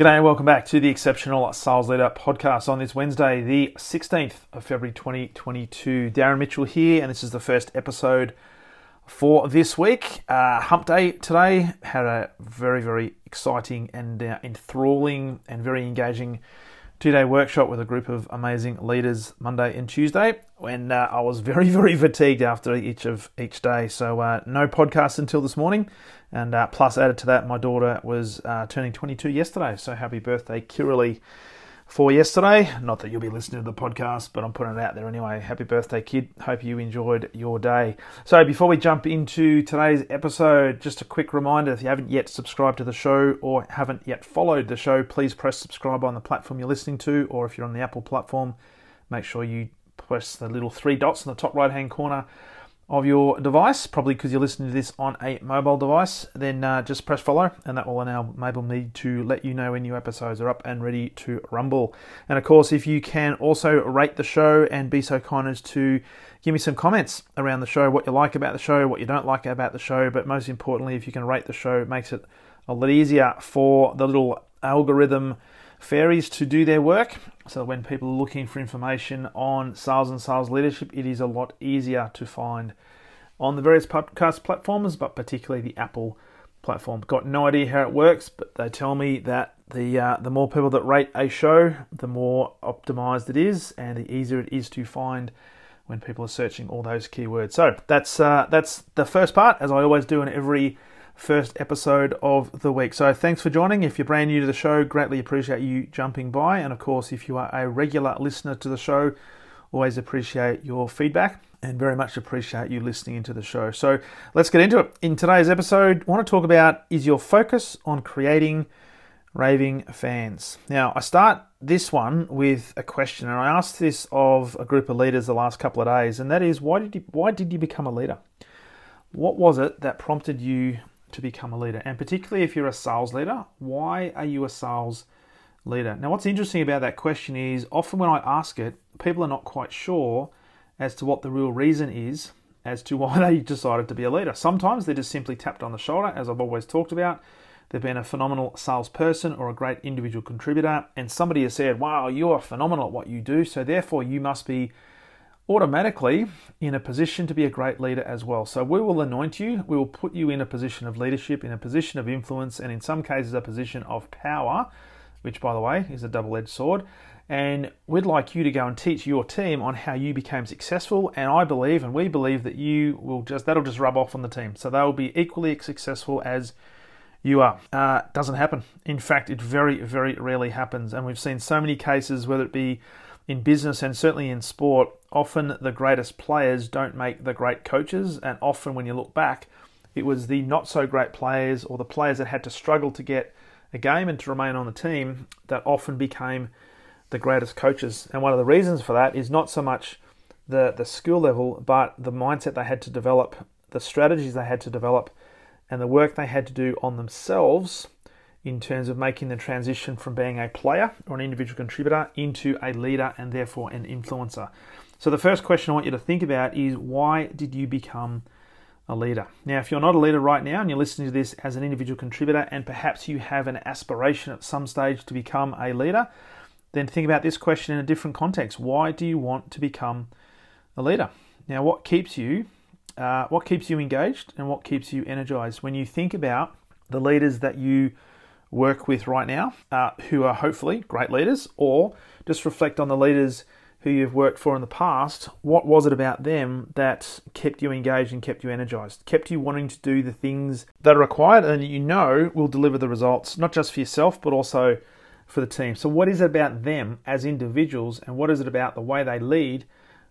G'day and welcome back to the Exceptional Sales Leader podcast on this Wednesday, the 16th of February 2022. Darren Mitchell here, and this is the first episode for this week. Uh, hump day today had a very, very exciting and uh, enthralling and very engaging two day workshop with a group of amazing leaders Monday and Tuesday. When uh, I was very, very fatigued after each of each day, so uh, no podcast until this morning. And uh, plus, added to that, my daughter was uh, turning 22 yesterday. So happy birthday, Kiralee, for yesterday. Not that you'll be listening to the podcast, but I'm putting it out there anyway. Happy birthday, kid. Hope you enjoyed your day. So before we jump into today's episode, just a quick reminder if you haven't yet subscribed to the show or haven't yet followed the show, please press subscribe on the platform you're listening to, or if you're on the Apple platform, make sure you press the little three dots in the top right hand corner of your device, probably because you're listening to this on a mobile device, then uh, just press follow, and that will enable me to let you know when new episodes are up and ready to rumble. And of course, if you can also rate the show and be so kind as to give me some comments around the show, what you like about the show, what you don't like about the show, but most importantly, if you can rate the show, it makes it a lot easier for the little algorithm fairies to do their work. So when people are looking for information on sales and sales leadership, it is a lot easier to find on the various podcast platforms, but particularly the Apple platform. Got no idea how it works, but they tell me that the uh, the more people that rate a show, the more optimized it is, and the easier it is to find when people are searching all those keywords. So that's uh, that's the first part, as I always do in every first episode of the week. So thanks for joining. If you're brand new to the show, greatly appreciate you jumping by. And of course, if you are a regular listener to the show, always appreciate your feedback and very much appreciate you listening into the show. So let's get into it. In today's episode, I want to talk about is your focus on creating raving fans. Now, I start this one with a question, and I asked this of a group of leaders the last couple of days, and that is why did you why did you become a leader? What was it that prompted you to become a leader? And particularly if you're a sales leader, why are you a sales leader? Now, what's interesting about that question is often when I ask it, people are not quite sure as to what the real reason is as to why they decided to be a leader. Sometimes they're just simply tapped on the shoulder, as I've always talked about. They've been a phenomenal salesperson or a great individual contributor, and somebody has said, Wow, you are phenomenal at what you do, so therefore you must be automatically in a position to be a great leader as well. So we will anoint you, we will put you in a position of leadership, in a position of influence, and in some cases, a position of power, which, by the way, is a double edged sword. And we'd like you to go and teach your team on how you became successful. And I believe, and we believe, that you will just, that'll just rub off on the team. So they'll be equally successful as you are. Uh, doesn't happen. In fact, it very, very rarely happens. And we've seen so many cases, whether it be in business and certainly in sport, often the greatest players don't make the great coaches. And often when you look back, it was the not so great players or the players that had to struggle to get a game and to remain on the team that often became the greatest coaches. And one of the reasons for that is not so much the, the skill level, but the mindset they had to develop, the strategies they had to develop, and the work they had to do on themselves in terms of making the transition from being a player or an individual contributor into a leader and therefore an influencer. So, the first question I want you to think about is why did you become a leader? Now, if you're not a leader right now and you're listening to this as an individual contributor and perhaps you have an aspiration at some stage to become a leader, then think about this question in a different context. Why do you want to become a leader? Now, what keeps you uh, what keeps you engaged and what keeps you energized when you think about the leaders that you work with right now uh, who are hopefully great leaders, or just reflect on the leaders who you've worked for in the past. What was it about them that kept you engaged and kept you energized, kept you wanting to do the things that are required and you know will deliver the results, not just for yourself, but also for the team? So, what is it about them as individuals, and what is it about the way they lead?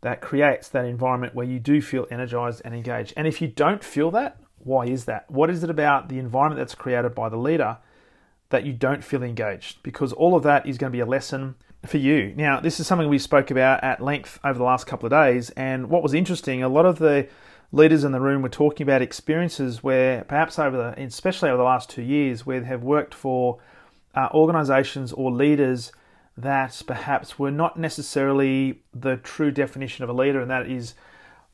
That creates that environment where you do feel energized and engaged. And if you don't feel that, why is that? What is it about the environment that's created by the leader that you don't feel engaged because all of that is going to be a lesson for you. Now, this is something we spoke about at length over the last couple of days, and what was interesting, a lot of the leaders in the room were talking about experiences where perhaps over the, especially over the last two years, where they have worked for uh, organizations or leaders that perhaps were not necessarily the true definition of a leader, and that is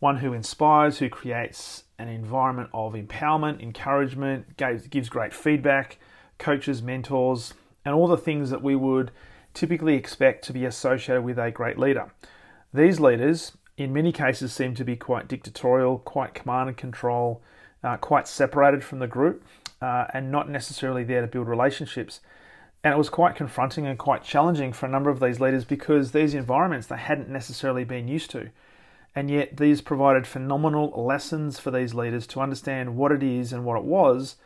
one who inspires, who creates an environment of empowerment, encouragement, gives great feedback, coaches, mentors, and all the things that we would typically expect to be associated with a great leader. These leaders, in many cases, seem to be quite dictatorial, quite command and control, uh, quite separated from the group, uh, and not necessarily there to build relationships. And it was quite confronting and quite challenging for a number of these leaders because these environments they hadn't necessarily been used to. And yet, these provided phenomenal lessons for these leaders to understand what it is and what it was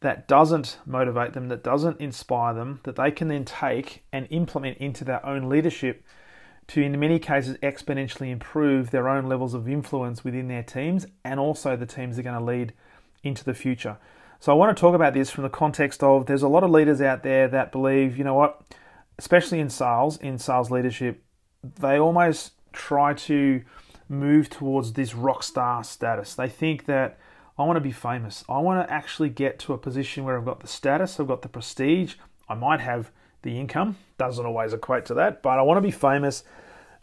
that doesn't motivate them, that doesn't inspire them, that they can then take and implement into their own leadership to, in many cases, exponentially improve their own levels of influence within their teams and also the teams they're going to lead into the future. So, I want to talk about this from the context of there's a lot of leaders out there that believe, you know what, especially in sales, in sales leadership, they almost try to move towards this rock star status. They think that I want to be famous. I want to actually get to a position where I've got the status, I've got the prestige, I might have the income. Doesn't always equate to that, but I want to be famous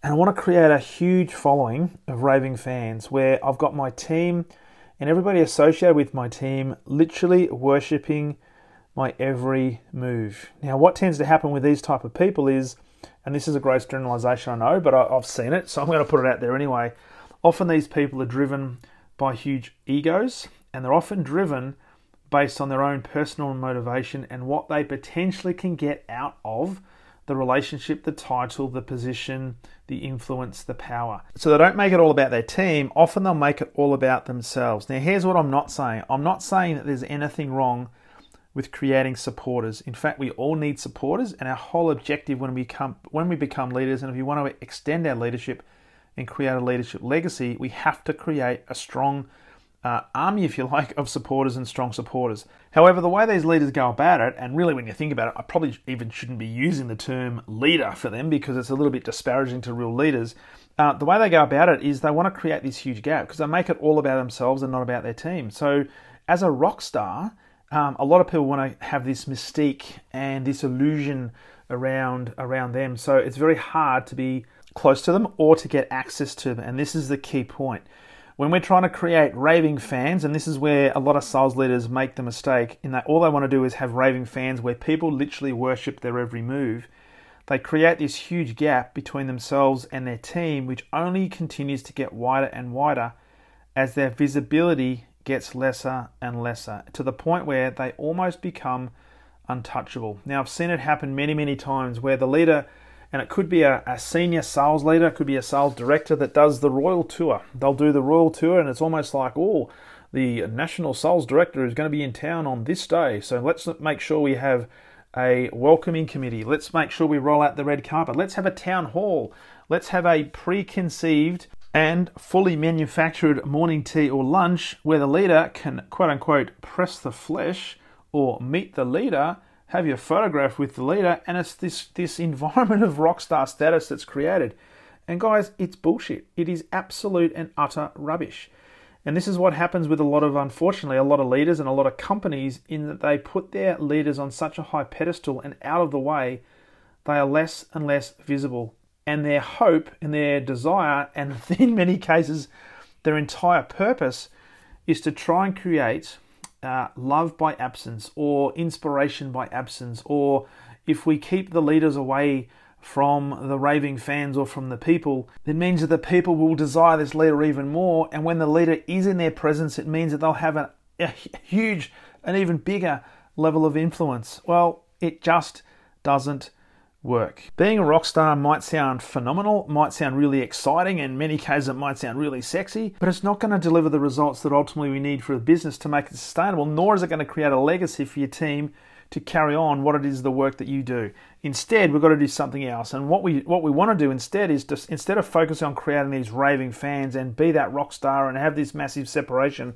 and I want to create a huge following of raving fans where I've got my team and everybody associated with my team literally worshipping my every move. Now, what tends to happen with these type of people is, and this is a gross generalization, I know, but I've seen it, so I'm going to put it out there anyway. Often these people are driven by huge egos, and they're often driven based on their own personal motivation and what they potentially can get out of the relationship, the title, the position, the influence, the power. So they don't make it all about their team, often they'll make it all about themselves. Now, here's what I'm not saying I'm not saying that there's anything wrong with creating supporters. In fact, we all need supporters, and our whole objective when we become when we become leaders, and if we want to extend our leadership and create a leadership legacy, we have to create a strong uh, army, if you like, of supporters and strong supporters. However, the way these leaders go about it, and really when you think about it, I probably even shouldn't be using the term leader for them because it's a little bit disparaging to real leaders. Uh, the way they go about it is they want to create this huge gap because they make it all about themselves and not about their team. So, as a rock star, um, a lot of people want to have this mystique and this illusion around around them. So it's very hard to be close to them or to get access to them. And this is the key point. When we're trying to create raving fans, and this is where a lot of sales leaders make the mistake, in that all they want to do is have raving fans where people literally worship their every move. They create this huge gap between themselves and their team, which only continues to get wider and wider as their visibility gets lesser and lesser to the point where they almost become untouchable. Now, I've seen it happen many, many times where the leader and it could be a, a, senior sales leader, it could be a sales director that does the royal tour. They'll do the royal tour, and it's almost like, oh, the national sales director is going to be in town on this day, so let's make sure we have a welcoming committee. Let's make sure we roll out the red carpet. Let's have a town hall. Let's have a preconceived and fully manufactured morning tea or lunch where the leader can quote unquote press the flesh or meet the leader have your photograph with the leader, and it's this this environment of rock star status that's created. And guys, it's bullshit. It is absolute and utter rubbish. And this is what happens with a lot of, unfortunately, a lot of leaders and a lot of companies in that they put their leaders on such a high pedestal and out of the way, they are less and less visible. And their hope and their desire, and in many cases, their entire purpose, is to try and create uh, love by absence or inspiration by absence, or if we keep the leaders away from the raving fans or from the people, it means that the people will desire this leader even more. And when the leader is in their presence, it means that they'll have a, a huge and even bigger level of influence. Well, it just doesn't work. Being a rock star might sound phenomenal, might sound really exciting, and in many cases it might sound really sexy, but it's not going to deliver the results that ultimately we need for a business to make it sustainable, nor is it going to create a legacy for your team to carry on what it is the work that you do. Instead, we've got to do something else. And what we what we want to do instead is just instead of focusing on creating these raving fans and be that rock star and have this massive separation,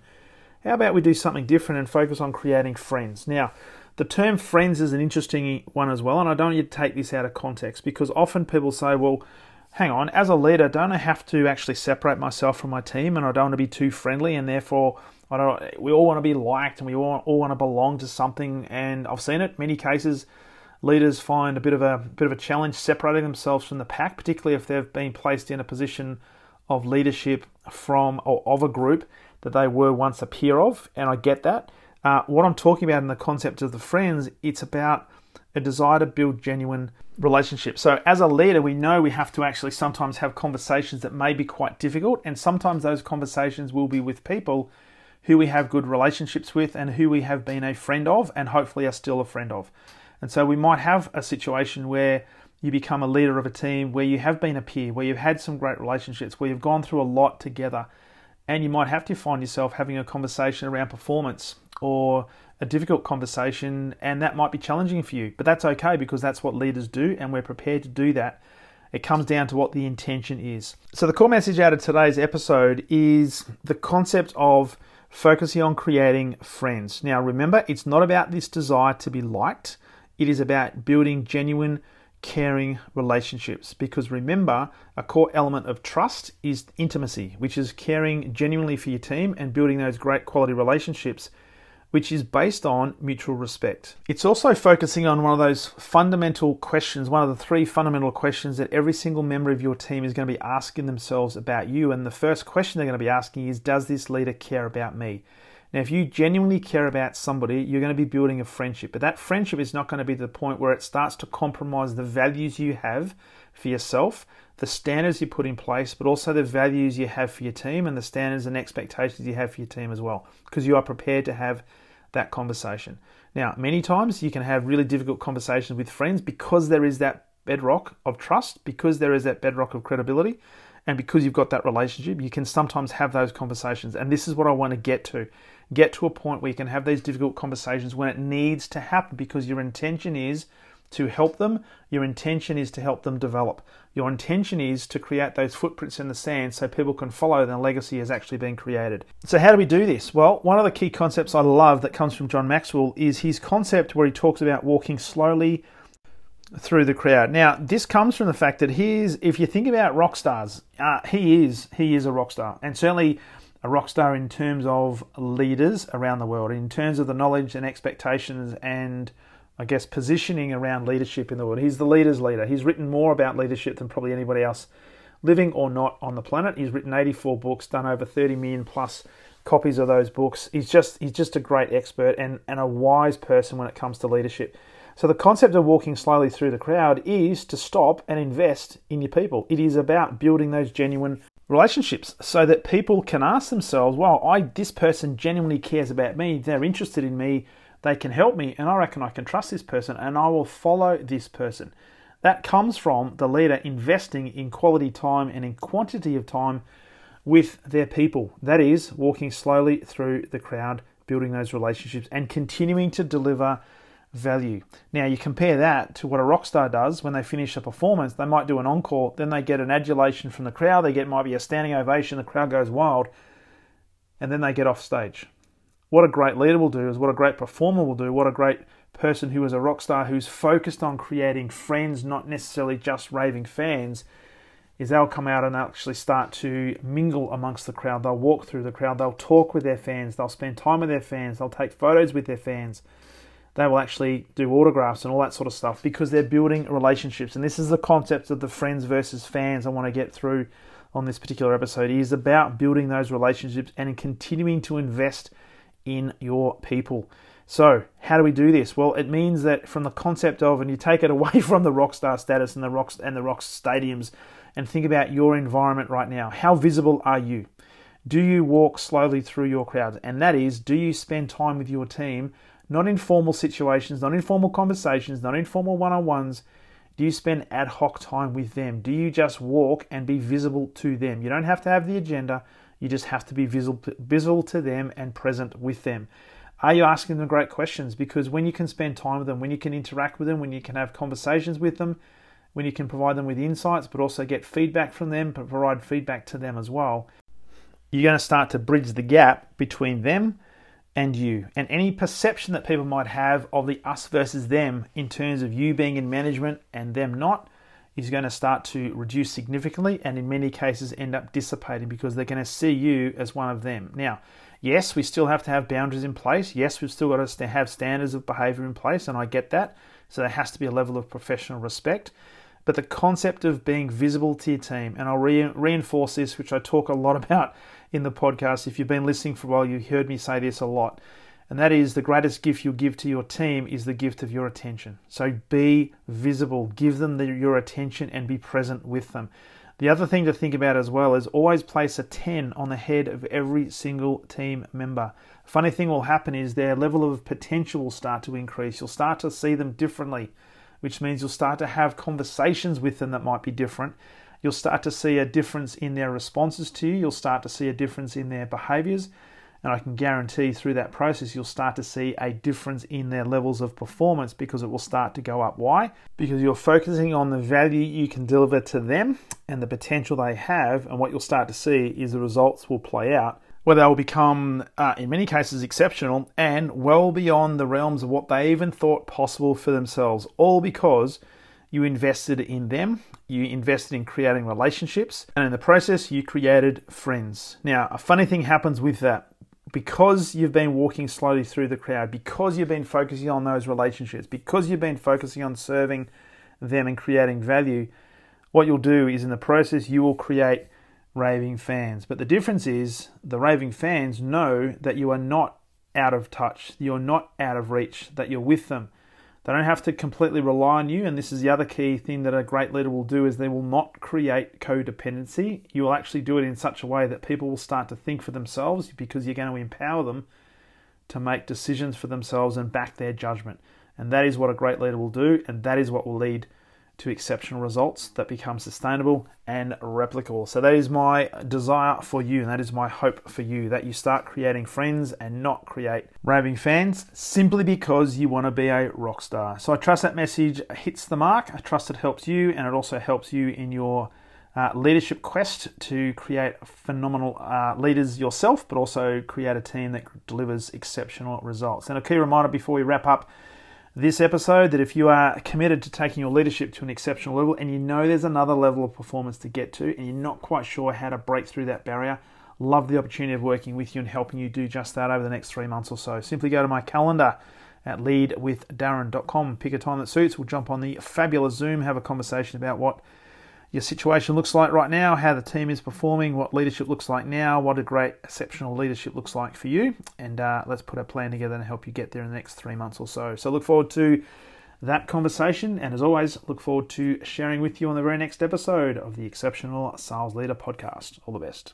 how about we do something different and focus on creating friends? Now, The term friends is an interesting one as well, and I don't want you to take this out of context because often people say, well, hang on, as a leader, don't I have to actually separate myself from my team and I don't want to be too friendly and therefore I don't we all want to be liked and we all, all want to belong to something and I've seen it many cases leaders find a bit of a bit of a challenge separating themselves from the pack, particularly if they've been placed in a position of leadership from or of a group that they were once a peer of, and I get that. Uh, what I'm talking about in the concept of the friends, it's about a desire to build genuine relationships. So, as a leader, we know we have to actually sometimes have conversations that may be quite difficult, and sometimes those conversations will be with people who we have good relationships with and who we have been a friend of, and hopefully are still a friend of. And so, we might have a situation where you become a leader of a team where you have been a peer, where you've had some great relationships, where you've gone through a lot together, and you might have to find yourself having a conversation around performance or a difficult conversation, and that might be challenging for you. But that's okay because that's what leaders do, and we're prepared to do that. It comes down to what the intention is. So, the core message out of today's episode is the concept of focusing on creating friends. Now, remember, it's not about this desire to be liked, it is about building genuine caring relationships. Because remember, a core element of trust is intimacy, which is caring genuinely for your team and building those great quality relationships, which is based on mutual respect. It's also focusing on one of those fundamental questions, one of the three fundamental questions that every single member of your team is going to be asking themselves about you. And the first question they're going to be asking is Does this leader care about me? Now, if you genuinely care about somebody, you're going to be building a friendship. But that friendship is not going to be the point where it starts to compromise the values you have for yourself, the standards you put in place, but also the values you have for your team and the standards and expectations you have for your team as well, because you are prepared to have that conversation. Now, many times you can have really difficult conversations with friends because there is that bedrock of trust, because there is that bedrock of credibility, and because you've got that relationship, you can sometimes have those conversations. And this is what I want to get to get to a point where you can have these difficult conversations when it needs to happen because your intention is to help them, your intention is to help them develop. Your intention is to create those footprints in the sand so people can follow the legacy has actually been created. So, how do we do this? Well, one of the key concepts I love that comes from John Maxwell is his concept where he talks about walking slowly through the crowd. Now, this comes from the fact that he's, if you think about rock stars, uh, he is he is a rock star, and certainly rock star in terms of leaders around the world, in terms of the knowledge and expectations and I guess positioning around leadership in the world. He's the leader's leader. He's written more about leadership than probably anybody else, living or not, on the planet. He's written 84 books, done over 30 million plus copies of those books. He's just he's just a great expert and, and a wise person when it comes to leadership. So the concept of walking slowly through the crowd is to stop and invest in your people. It is about building those genuine relationships so that people can ask themselves, well, I this person genuinely cares about me, they're interested in me, they can help me, and I reckon I can trust this person and I will follow this person. That comes from the leader investing in quality time and in quantity of time with their people. That is, walking slowly through the crowd, building those relationships, and continuing to deliver value. Now, you compare that to what a rock star does when they finish a performance. They might do an encore, then they get an adulation from the crowd. They get might be a standing ovation. The crowd goes wild, and then they get off stage. What a great leader will do is what a great performer will do. What a great person who is a rock star who's focused on creating friends, not necessarily just raving fans. Is they'll come out and actually start to mingle amongst the crowd. They'll walk through the crowd. They'll talk with their fans. They'll spend time with their fans. They'll take photos with their fans they will actually do autographs and all that sort of stuff because they're building relationships. And this is the concept of the friends versus fans I want to get through on this particular episode. Is about building those relationships and continuing to invest in your people. So, how do we do this? Well, it means that from the concept of, and you take it away from the rock star status and the rocks and the rock stadiums, and think about your environment right now. How visible are you? Do you walk slowly through your crowds? And that is, do you spend time with your team not in formal situations, not in formal conversations, not in formal one on ones. Do you spend ad hoc time with them? Do you just walk and be visible to them? You don't have to have the agenda, you just have to be visible, visible to them and present with them. Are you asking them great questions? Because when you can spend time with them, when you can interact with them, when you can have conversations with them, when you can provide them with insights, but also get feedback from them, but provide feedback to them as well, you're going to start to bridge the gap between them and you. And any perception that people might have of the us versus them in terms of you being in management and them not is going to start to reduce significantly and in many cases end up dissipating because they're going to see you as one of them. Now, yes, we still have to have boundaries in place. Yes, we've still got to have standards of behavior in place, and I get that. So there has to be a level of professional respect. But the concept of being visible to your team, and I'll re- reinforce this, which I talk a lot about in the podcast. If you've been listening for a while, you heard me say this a lot and that is the greatest gift you'll give to your team is the gift of your attention. So be visible, give them the, your attention, and be present with them. The other thing to think about as well is always place a 10 on the head of every single team member. Funny thing will happen is their level of potential will start to increase. You'll start to see them differently, which means you'll start to have conversations with them that might be different. You'll start to see a difference in their responses to you. You'll start to see a difference in their behaviors and I can guarantee through that process, you'll start to see a difference in their levels of performance because it will start to go up. Why? Because you're focusing on the value you can deliver to them and the potential they have. And what you'll start to see is the results will play out where they will become, uh, in many cases, exceptional and well beyond the realms of what they even thought possible for themselves, all because you invested in them, you invested in creating relationships, and in the process, you created friends. Now, a funny thing happens with that because you've been walking slowly through the crowd, because you've been focusing on those relationships, because you've been focusing on serving them and creating value, what you'll do is in the process you will create raving fans. But the difference is the raving fans know that you are not out of touch, you're not out of reach, that you're with them. They don't have to completely rely on you, and this is the other key thing that a great leader will do is they will not create codependency. You will actually do it in such a way that people will start to think for themselves because you're going to empower them to make decisions for themselves and back their judgment. And that is what a great leader will do, and that is what will lead to exceptional results that become sustainable and replicable. So that is my desire for you, and that is my hope for you that you start creating friends and not create raving fans simply because you want to be a rock star. So I trust that message hits the mark. I trust it helps you, and it also helps you in your uh, leadership quest to create phenomenal uh, leaders yourself, but also create a team that delivers exceptional results. And a key reminder before we wrap up this episode that if you are committed to taking your leadership to an exceptional level and you know there's another level of performance to get to and you're not quite sure how to break through that barrier, love the opportunity of working with you and helping you do just that over the next three months or so. Simply go to my calendar at leadwithdarren.com, pick a time that suits. We'll jump on the fabulous Zoom, have a conversation about what your situation looks like right now, how the team is performing, what leadership looks like now, what a great exceptional leadership looks like for you, and uh, let's put a plan together and help you get there in the next three months or so. So look forward to that conversation, and as always, look forward to sharing with you on the very next episode of the Exceptional Sales Leader Podcast. All the best.